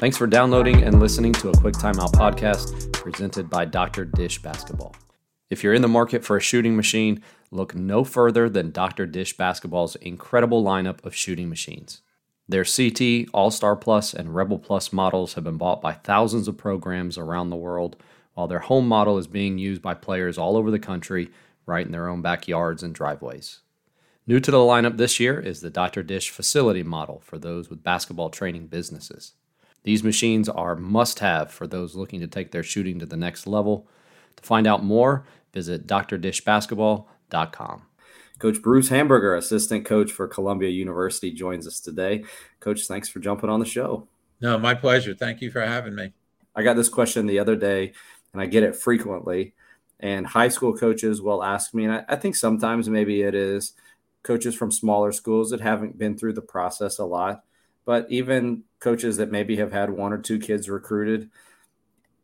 Thanks for downloading and listening to a Quick Timeout podcast presented by Dr. Dish Basketball. If you're in the market for a shooting machine, look no further than Dr. Dish Basketball's incredible lineup of shooting machines. Their CT, All Star Plus, and Rebel Plus models have been bought by thousands of programs around the world, while their home model is being used by players all over the country, right in their own backyards and driveways. New to the lineup this year is the Dr. Dish Facility model for those with basketball training businesses. These machines are must have for those looking to take their shooting to the next level. To find out more, visit drdishbasketball.com. Coach Bruce Hamburger, assistant coach for Columbia University, joins us today. Coach, thanks for jumping on the show. No, my pleasure. Thank you for having me. I got this question the other day, and I get it frequently. And high school coaches will ask me, and I, I think sometimes maybe it is coaches from smaller schools that haven't been through the process a lot but even coaches that maybe have had one or two kids recruited,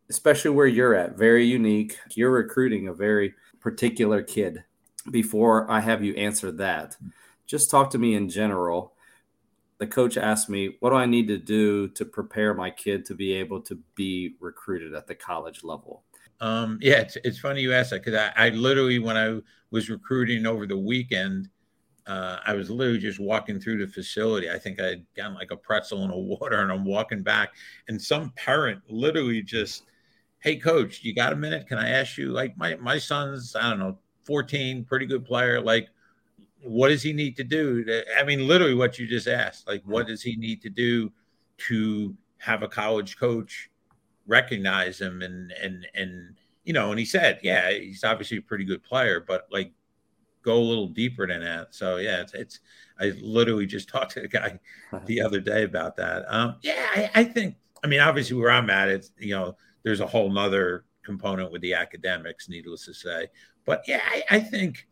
especially where you're at, very unique. You're recruiting a very particular kid. Before I have you answer that, just talk to me in general. The coach asked me, What do I need to do to prepare my kid to be able to be recruited at the college level? Um, yeah, it's, it's funny you asked that because I, I literally, when I was recruiting over the weekend, uh, I was literally just walking through the facility. I think I had gotten like a pretzel and a water, and I'm walking back, and some parent literally just, "Hey, coach, you got a minute? Can I ask you? Like, my my son's I don't know, 14, pretty good player. Like, what does he need to do? To, I mean, literally what you just asked. Like, what does he need to do to have a college coach recognize him and and and you know? And he said, yeah, he's obviously a pretty good player, but like go a little deeper than that. So yeah, it's, it's I literally just talked to the guy the other day about that. Um, yeah, I, I, think. I mean, obviously, where I'm at, it's you know, there's a whole nother component with the academics, needless to say. But yeah, I, I think,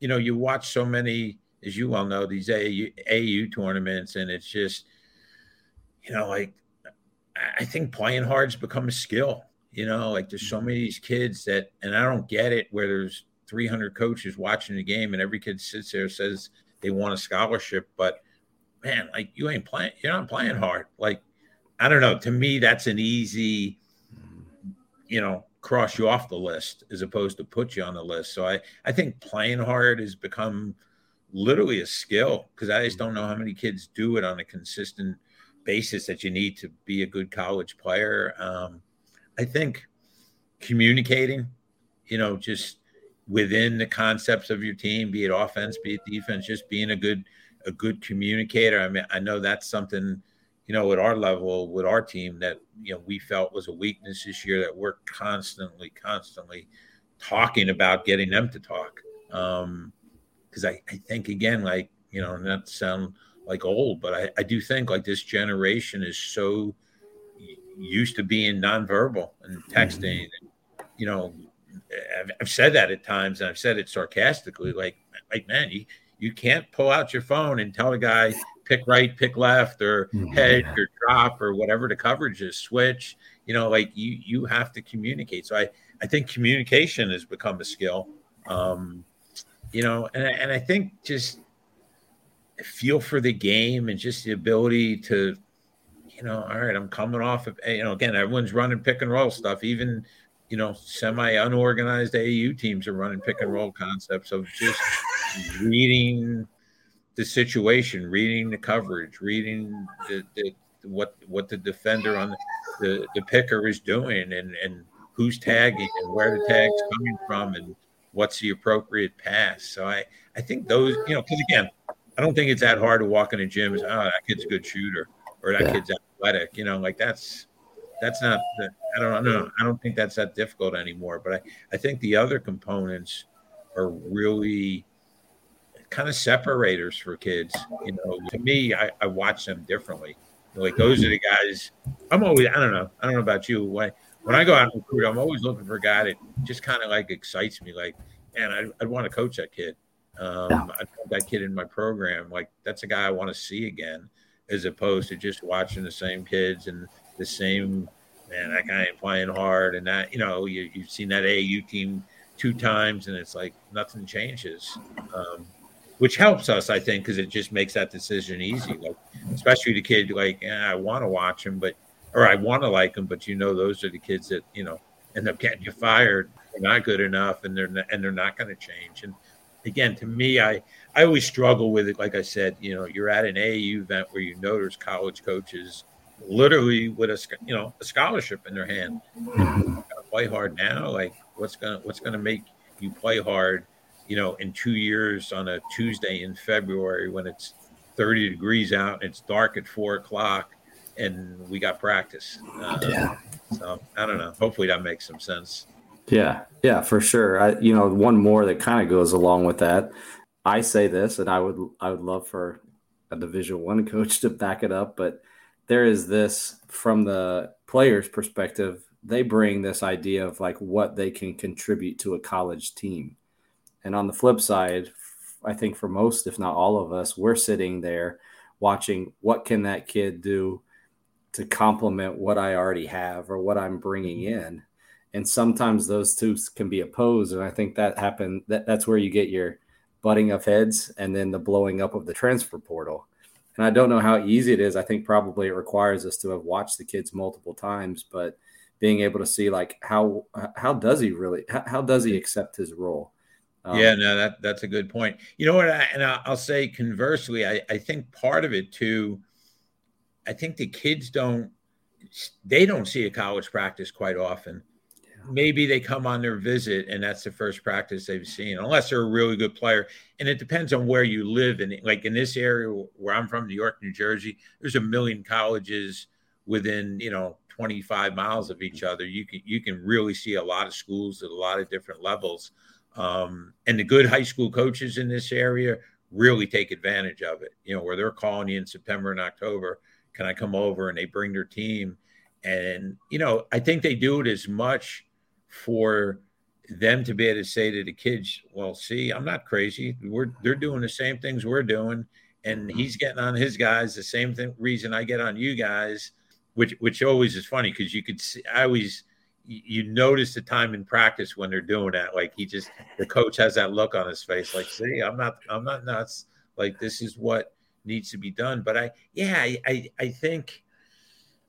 you know, you watch so many, as you well know, these AU, AU tournaments, and it's just, you know, like I think playing hard's become a skill. You know, like there's so many these kids that, and I don't get it where there's 300 coaches watching the game, and every kid sits there says they want a scholarship, but man, like you ain't playing, you're not playing hard. Like I don't know. To me, that's an easy, you know, cross you off the list as opposed to put you on the list. So I I think playing hard has become literally a skill because I just don't know how many kids do it on a consistent basis that you need to be a good college player. Um, I think communicating, you know, just within the concepts of your team, be it offense, be it defense, just being a good a good communicator. I mean, I know that's something, you know, at our level, with our team that, you know, we felt was a weakness this year that we're constantly, constantly talking about getting them to talk. Um, because I, I think again, like, you know, not sound like old, but I, I do think like this generation is so used to being nonverbal and texting mm-hmm. and, you know, I've said that at times, and I've said it sarcastically, like, like man, you you can't pull out your phone and tell a guy pick right, pick left, or mm-hmm. hedge or drop or whatever the coverage is, switch. You know, like you you have to communicate. So I I think communication has become a skill. Um, you know, and and I think just feel for the game and just the ability to, you know, all right, I'm coming off of, you know, again, everyone's running pick and roll stuff, even you know, semi unorganized AU teams are running pick and roll concepts of just reading the situation, reading the coverage, reading the, the what what the defender on the, the, the picker is doing and and who's tagging and where the tag's coming from and what's the appropriate pass. So I I think those you know because again I don't think it's that hard to walk in a gym and say, oh that kid's a good shooter or that yeah. kid's athletic. You know like that's that's not I don't know. I don't think that's that difficult anymore. But I, I think the other components are really kind of separators for kids. You know, to me, I, I watch them differently. Like those are the guys. I'm always. I don't know. I don't know about you. When when I go out and recruit, I'm always looking for a guy that just kind of like excites me. Like, man, I'd, I'd want to coach that kid. Um. I'd want that kid in my program. Like, that's a guy I want to see again, as opposed to just watching the same kids and the same man, that guy ain't playing hard, and that you know you, you've seen that AAU team two times, and it's like nothing changes, um, which helps us, I think, because it just makes that decision easy. Like, especially the kid, like, yeah, I want to watch him, but or I want to like him, but you know those are the kids that you know end up getting you fired. They're not good enough, and they're not, and they're not going to change. And again, to me, I I always struggle with it. Like I said, you know, you're at an AAU event where you know there's college coaches literally with a you know a scholarship in their hand. Mm-hmm. Play hard now. Like what's gonna what's gonna make you play hard? You know, in two years on a Tuesday in February when it's 30 degrees out and it's dark at four o'clock and we got practice. Uh, yeah. So I don't know. Hopefully that makes some sense. Yeah, yeah, for sure. I, you know, one more that kind of goes along with that. I say this, and I would, I would love for a Division One coach to back it up, but there is this from the players' perspective. They bring this idea of like what they can contribute to a college team, and on the flip side, I think for most, if not all of us, we're sitting there watching what can that kid do to complement what I already have or what I'm bringing mm-hmm. in. And sometimes those two can be opposed. And I think that happened. That, that's where you get your butting of heads and then the blowing up of the transfer portal. And I don't know how easy it is. I think probably it requires us to have watched the kids multiple times, but being able to see like how how does he really how, how does he accept his role? Um, yeah, no, that that's a good point. You know what? I, and I'll say conversely, I, I think part of it too I think the kids don't they don't see a college practice quite often. Maybe they come on their visit and that's the first practice they've seen, unless they're a really good player. And it depends on where you live. And like in this area where I'm from, New York, New Jersey, there's a million colleges within, you know, 25 miles of each other. You can you can really see a lot of schools at a lot of different levels. Um, and the good high school coaches in this area really take advantage of it. You know, where they're calling you in September and October can I come over? And they bring their team. And, you know, I think they do it as much for them to be able to say to the kids, well, see, I'm not crazy. We're they're doing the same things we're doing. And mm-hmm. he's getting on his guys the same thing reason I get on you guys, which which always is funny because you could see I always you notice the time in practice when they're doing that. Like he just the coach has that look on his face, like, see, I'm not I'm not nuts. Like this is what needs to be done. But I, yeah, I, I, I think,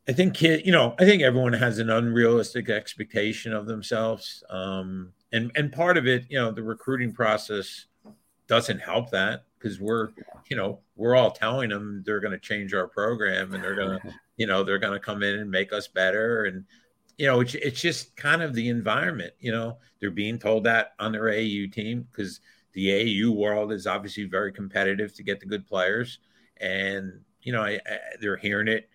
I think kid, you know, I think everyone has an unrealistic expectation of themselves. Um, and and part of it, you know, the recruiting process doesn't help that because we're, you know, we're all telling them they're going to change our program and they're going to, you know, they're going to come in and make us better. And, you know, it's, it's just kind of the environment, you know, they're being told that on their AAU team because the AAU world is obviously very competitive to get the good players, and you know I, I, they're hearing it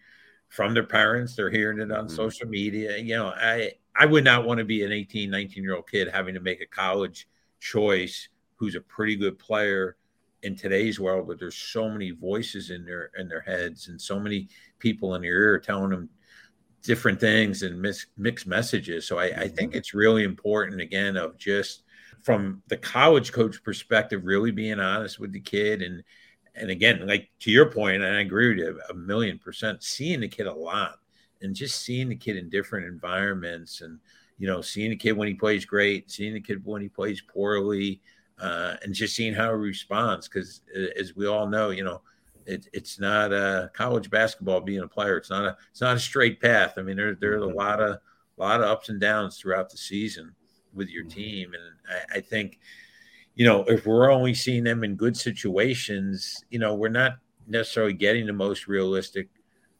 from their parents. They're hearing it on mm-hmm. social media. You know, I I would not want to be an 18, 19 year old kid having to make a college choice who's a pretty good player in today's world, but there's so many voices in their in their heads and so many people in their ear telling them different things and mis- mixed messages. So I, I think mm-hmm. it's really important again of just from the college coach perspective, really being honest with the kid and and again, like to your point, and I agree with you a million percent, seeing the kid a lot and just seeing the kid in different environments and you know, seeing the kid when he plays great, seeing the kid when he plays poorly, uh, and just seeing how he responds. Because as we all know, you know, it, it's not a college basketball being a player. It's not a it's not a straight path. I mean, there there's a mm-hmm. lot of a lot of ups and downs throughout the season with your mm-hmm. team. And I, I think, you know, if we're only seeing them in good situations, you know, we're not necessarily getting the most realistic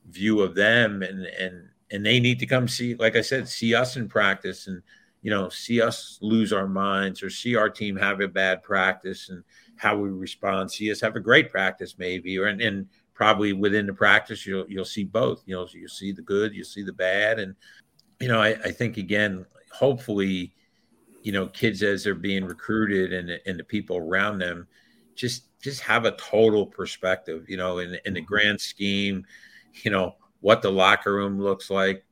view of them and and and they need to come see like i said see us in practice and you know see us lose our minds or see our team have a bad practice and how we respond. See us have a great practice maybe or and, and probably within the practice you'll you'll see both. You know you'll see the good you'll see the bad. And you know i, I think again hopefully you know kids as they're being recruited and and the people around them just just have a total perspective you know in in the mm-hmm. grand scheme you know what the locker room looks like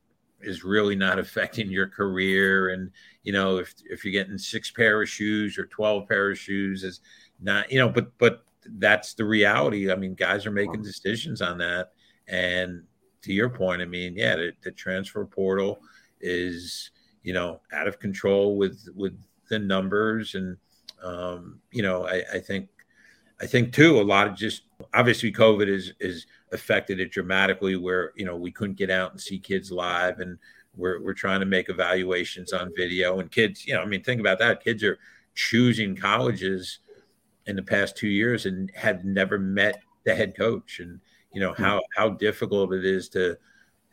is really not affecting your career. And you know if if you're getting six pair of shoes or 12 pair of shoes is not you know but but that's the reality. I mean guys are making decisions on that. And to your point i mean yeah the, the transfer portal is you know, out of control with with the numbers, and um, you know, I, I think I think too a lot of just obviously COVID is is affected it dramatically where, you know, we couldn't get out and see kids live. And we're we're trying to make evaluations on video and kids, you know, I mean, think about that. Kids are choosing colleges in the past two years and have never met the head coach. And you know how how difficult it is to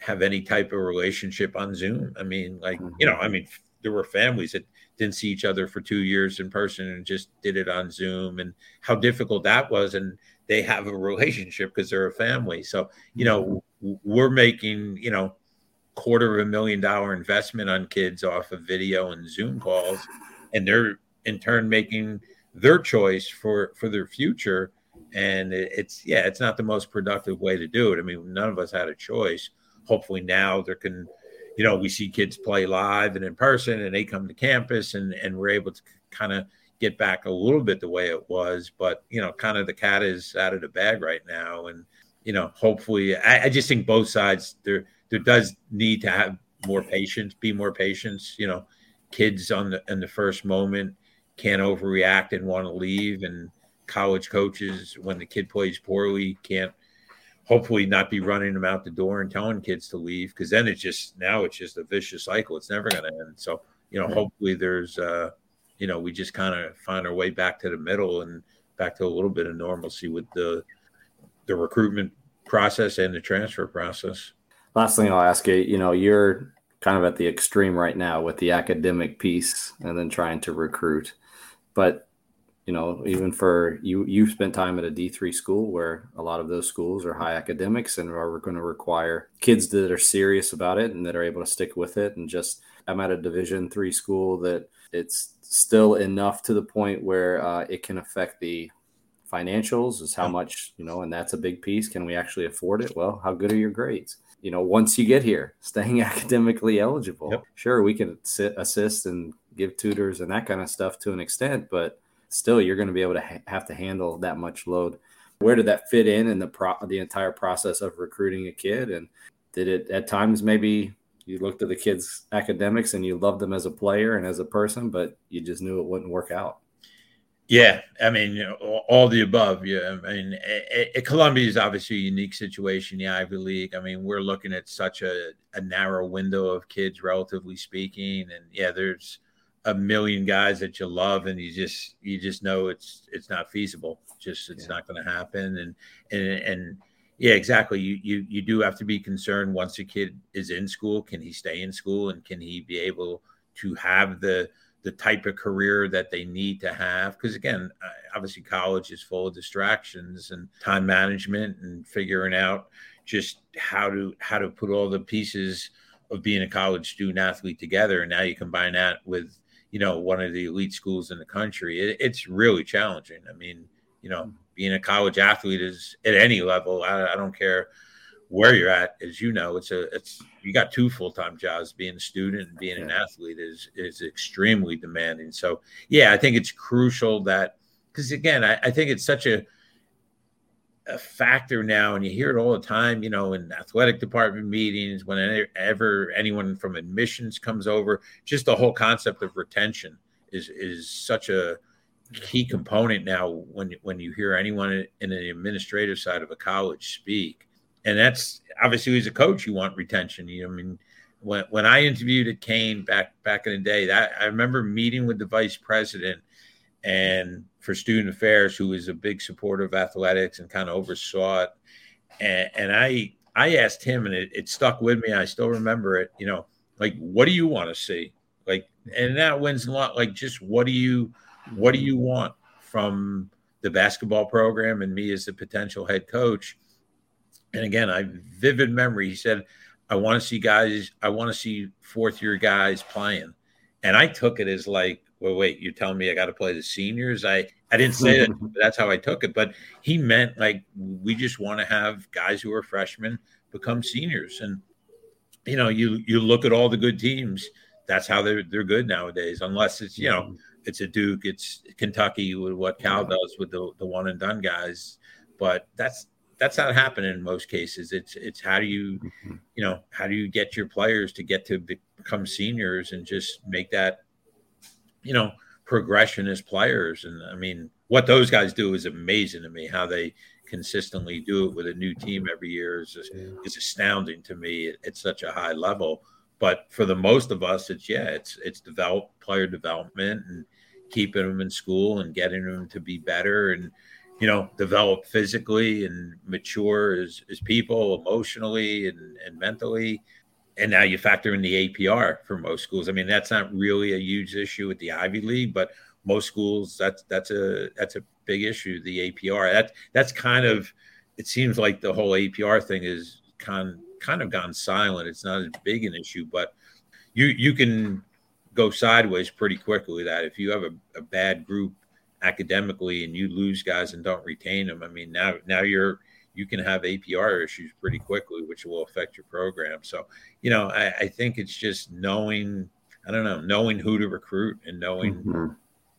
have any type of relationship on Zoom. I mean, like, you mm-hmm. know, I mean, there were families that didn't see each other for two years in person and just did it on Zoom and how difficult that was. And they have a relationship because they're a family. So, you know, mm-hmm. we're making, you know, quarter of a million dollar investment on kids off of video and Zoom calls. And they're in turn making their choice for for their future. And it's yeah, it's not the most productive way to do it. I mean, none of us had a choice. Hopefully now there can you know, we see kids play live and in person and they come to campus and, and we're able to kind of get back a little bit the way it was. But, you know, kind of the cat is out of the bag right now. And, you know, hopefully I, I just think both sides there there does need to have more patience, be more patience. You know, kids on the in the first moment can't overreact and want to leave and college coaches when the kid plays poorly can't hopefully not be running them out the door and telling kids to leave because then it's just now it's just a vicious cycle. It's never going to end. So you know, hopefully there's uh, you know we just kind of find our way back to the middle and back to a little bit of normalcy with the the recruitment process and the transfer process. Last thing I'll ask you, you know, you're kind of at the extreme right now with the academic piece and then trying to recruit. But you know, even for you, you've spent time at a D3 school where a lot of those schools are high academics and are going to require kids that are serious about it and that are able to stick with it. And just, I'm at a Division three school that it's still enough to the point where uh, it can affect the financials, is how much, you know, and that's a big piece. Can we actually afford it? Well, how good are your grades? You know, once you get here, staying academically eligible. Yep. Sure, we can sit, assist and give tutors and that kind of stuff to an extent, but still you're going to be able to ha- have to handle that much load. Where did that fit in in the pro- the entire process of recruiting a kid? And did it at times maybe you looked at the kid's academics and you loved them as a player and as a person, but you just knew it wouldn't work out? Yeah, I mean, all the above. Yeah, I mean, Columbia is obviously a unique situation, the Ivy League. I mean, we're looking at such a, a narrow window of kids, relatively speaking, and yeah, there's a million guys that you love and you just you just know it's it's not feasible. Just it's yeah. not going to happen. And and and yeah exactly. You you you do have to be concerned once a kid is in school can he stay in school and can he be able to have the the type of career that they need to have? Because again uh, obviously college is full of distractions and time management and figuring out just how to how to put all the pieces of being a college student athlete together. And now you combine that with you know, one of the elite schools in the country. It, it's really challenging. I mean, you know, mm. being a college athlete is at any level. I, I don't care where you're at, as you know, it's a it's you got two full time jobs. Being a student and being yeah. an athlete is is extremely demanding. So yeah, I think it's crucial that because again, I, I think it's such a a factor now, and you hear it all the time, you know, in athletic department meetings, whenever anyone from admissions comes over, just the whole concept of retention is is such a key component now when when you hear anyone in the administrative side of a college speak. And that's obviously as a coach, you want retention. You know, I mean, when when I interviewed at Kean back back in the day, that I remember meeting with the vice president and for student affairs, who was a big supporter of athletics and kind of oversaw it. And, and I I asked him, and it, it stuck with me. I still remember it. You know, like what do you want to see? Like, and that wins a lot. Like, just what do you what do you want from the basketball program and me as the potential head coach? And again, I vivid memory. He said, "I want to see guys. I want to see fourth year guys playing." And I took it as like, well, wait, you're telling me I got to play the seniors? I, I didn't say that. that's how I took it. But he meant like we just want to have guys who are freshmen become seniors. And, you know, you, you look at all the good teams, that's how they're, they're good nowadays, unless it's, you know, it's a Duke, it's Kentucky with what Cal does with the, the one and done guys. But that's, that's not happening in most cases. It's it's how do you, mm-hmm. you know, how do you get your players to get to become seniors and just make that you know, progression as players. And I mean, what those guys do is amazing to me. How they consistently do it with a new team every year is just, is astounding to me at, at such a high level. But for the most of us, it's yeah, it's it's develop player development and keeping them in school and getting them to be better and you know develop physically and mature as, as people emotionally and, and mentally and now you factor in the apr for most schools. I mean that's not really a huge issue with the ivy league but most schools that's that's a that's a big issue the apr that that's kind of it seems like the whole apr thing is kind kind of gone silent. It's not as big an issue but you you can go sideways pretty quickly that. If you have a, a bad group academically and you lose guys and don't retain them i mean now now you're you can have apr issues pretty quickly which will affect your program so you know i, I think it's just knowing i don't know knowing who to recruit and knowing mm-hmm.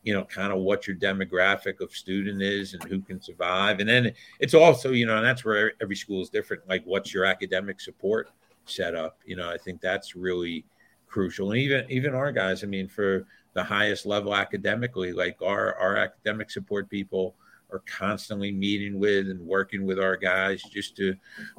you know kind of what your demographic of student is and who can survive and then it's also you know and that's where every school is different like what's your academic support set up you know i think that's really crucial and even even our guys i mean for the highest level academically. Like our our academic support people are constantly meeting with and working with our guys just to,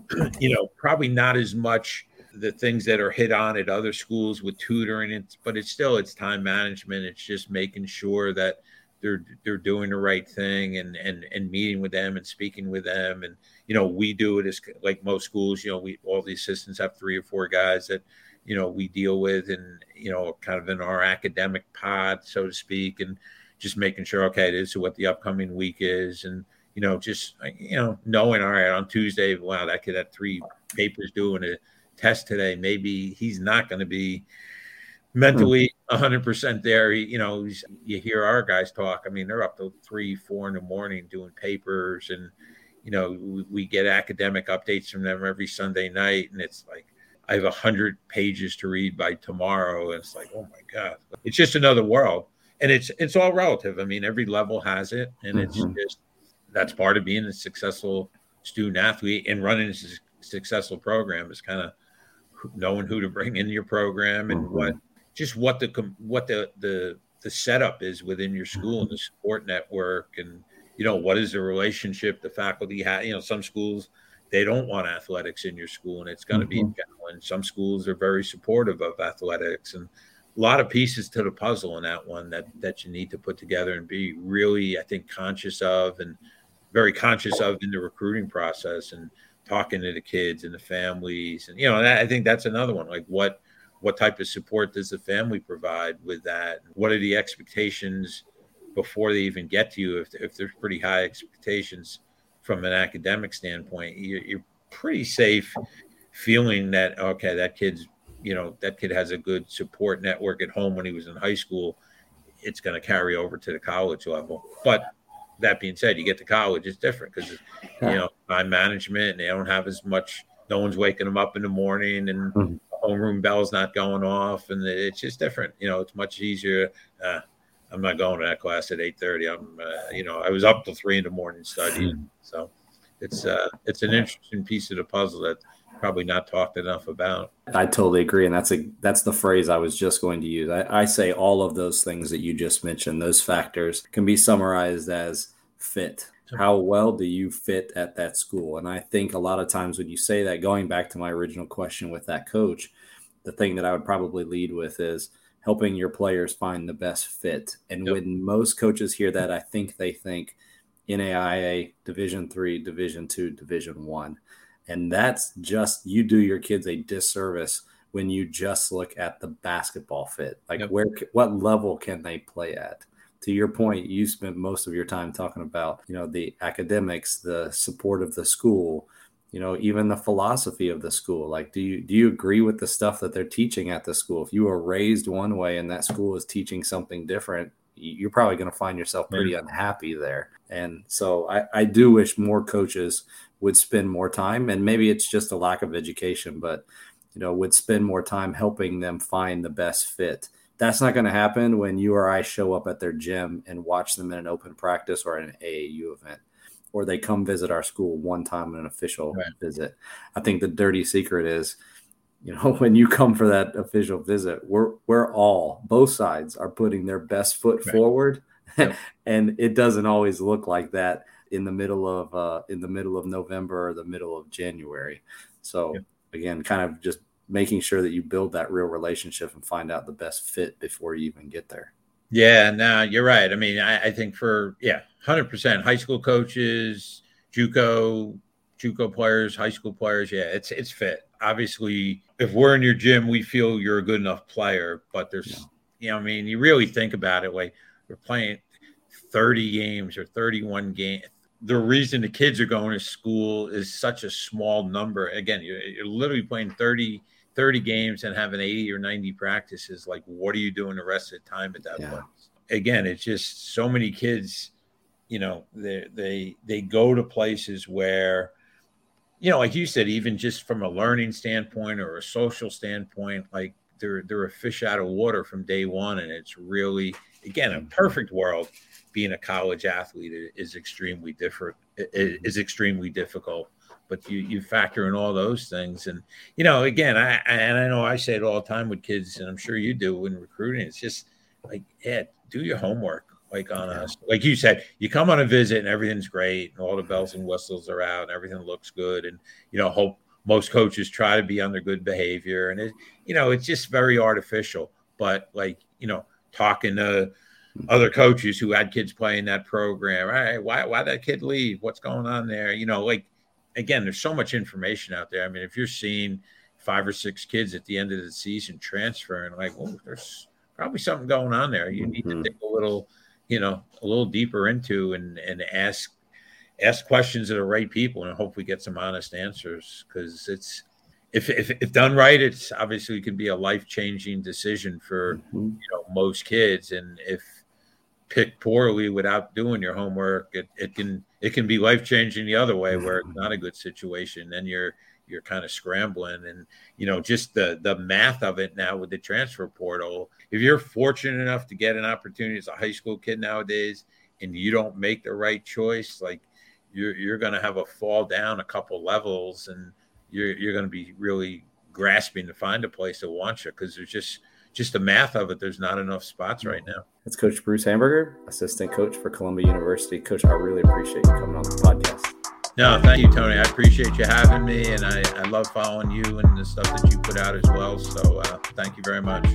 you know, probably not as much the things that are hit on at other schools with tutoring, but it's still it's time management. It's just making sure that they're they're doing the right thing and and and meeting with them and speaking with them. And you know we do it as like most schools you know we all the assistants have three or four guys that you know we deal with and you know kind of in our academic pod so to speak. And just making sure okay this is what the upcoming week is. And you know just you know knowing all right on tuesday wow that kid had three papers doing a test today. Maybe he's not going to be mentally hmm. 100% there. You know you hear our guys talk. I mean they're up till three four in the morning doing papers. And you know we, we get academic updates from them every sunday night. And it's like I have a hundred pages to read by tomorrow. And it's like, oh my God. It's just another world. And it's it's all relative. I mean, every level has it. And mm-hmm. it's just that's part of being a successful student athlete and running a successful program is kind of knowing who to bring in your program and mm-hmm. what just what the what the the the setup is within your school and the support network and you know what is the relationship the faculty have you know some schools they don't want athletics in your school and it's going to mm-hmm. be a challenge. Some schools are very supportive of athletics and a lot of pieces to the puzzle in that one that that you need to put together and be really, I think, conscious of and very conscious of in the recruiting process and talking to the kids and the families. And you know, I think that's another one. Like what what type of support does the family provide with that? What are the expectations before they even get to you if, if there's pretty high expectations from an academic standpoint, you're pretty safe feeling that okay, that kid's you know that kid has a good support network at home when he was in high school. It's going to carry over to the college level, but that being said, you get to college, it's different because you know time management, and they don't have as much. No one's waking them up in the morning, and mm-hmm. the homeroom bell's not going off, and it's just different. You know, it's much easier. Uh, I'm not going to that class at 8:30. I'm, uh, you know, I was up till three in the morning studying. Hmm. So it's uh, it's an interesting piece of the puzzle that probably not talked enough about. I totally agree, and that's a that's the phrase I was just going to use. I, I say all of those things that you just mentioned, those factors, can be summarized as fit. How well do you fit at that school? And I think a lot of times when you say that, going back to my original question with that coach, the thing that I would probably lead with is helping your players find the best fit. And yep. when most coaches hear that, I think they think NAIA, Division three, Division two, Division one, and that's just you do your kids a disservice when you just look at the basketball fit. Like yep. where, what level can they play at? To your point, you spent most of your time talking about you know the academics, the support of the school, you know even the philosophy of the school like do you do you agree with the stuff that they're teaching at the school if you were raised one way and that school is teaching something different you're probably going to find yourself pretty unhappy there and so I, I do wish more coaches would spend more time and maybe it's just a lack of education but you know would spend more time helping them find the best fit that's not going to happen when you or i show up at their gym and watch them in an open practice or an aau event or they come visit our school one time in an official right. visit. I think the dirty secret is, you know, when you come for that official visit, we're we're all both sides are putting their best foot right. forward, yep. and it doesn't always look like that in the middle of uh, in the middle of November or the middle of January. So yeah. again, kind of just making sure that you build that real relationship and find out the best fit before you even get there. Yeah, no, you're right. I mean, I, I think for yeah, hundred percent high school coaches, JUCO, JUCO players, high school players, yeah, it's it's fit. Obviously, if we're in your gym, we feel you're a good enough player, but there's yeah. you know, I mean, you really think about it, like we're playing 30 games or 31 games. The reason the kids are going to school is such a small number. Again, you're, you're literally playing 30 30 games and having 80 or 90 practices, like what are you doing the rest of the time at that yeah. point? Again, it's just so many kids, you know, they they they go to places where, you know, like you said, even just from a learning standpoint or a social standpoint, like they're they're a fish out of water from day one. And it's really, again, a mm-hmm. perfect world, being a college athlete is extremely different, is extremely difficult but you you factor in all those things and you know again I, I and i know i say it all the time with kids and i'm sure you do when recruiting it's just like yeah do your homework like on us like you said you come on a visit and everything's great and all the bells and whistles are out and everything looks good and you know hope most coaches try to be on their good behavior and it you know it's just very artificial but like you know talking to other coaches who had kids playing that program. Right? Why why that kid leave? What's going on there? You know, like again, there's so much information out there. I mean, if you're seeing five or six kids at the end of the season transferring, like, oh, there's probably something going on there. You need mm-hmm. to dig a little, you know, a little deeper into and and ask ask questions of the right people and hopefully get some honest answers because it's if, if, if done right, it's obviously can be a life changing decision for mm-hmm. you know most kids. And if picked poorly without doing your homework, it, it can it can be life changing the other way where it's not a good situation. Then you're you're kind of scrambling and you know just the the math of it now with the transfer portal if you're fortunate enough to get an opportunity as a high school kid nowadays and you don't make the right choice like you're you're going to have a fall down a couple levels and you're you're going to be really grasping to find a place that wants you because there's just just the math of it, there's not enough spots right now. It's Coach Bruce Hamburger, assistant coach for Columbia University. Coach, I really appreciate you coming on the podcast. No, thank you, Tony. I appreciate you having me, and I, I love following you and the stuff that you put out as well. So uh, thank you very much.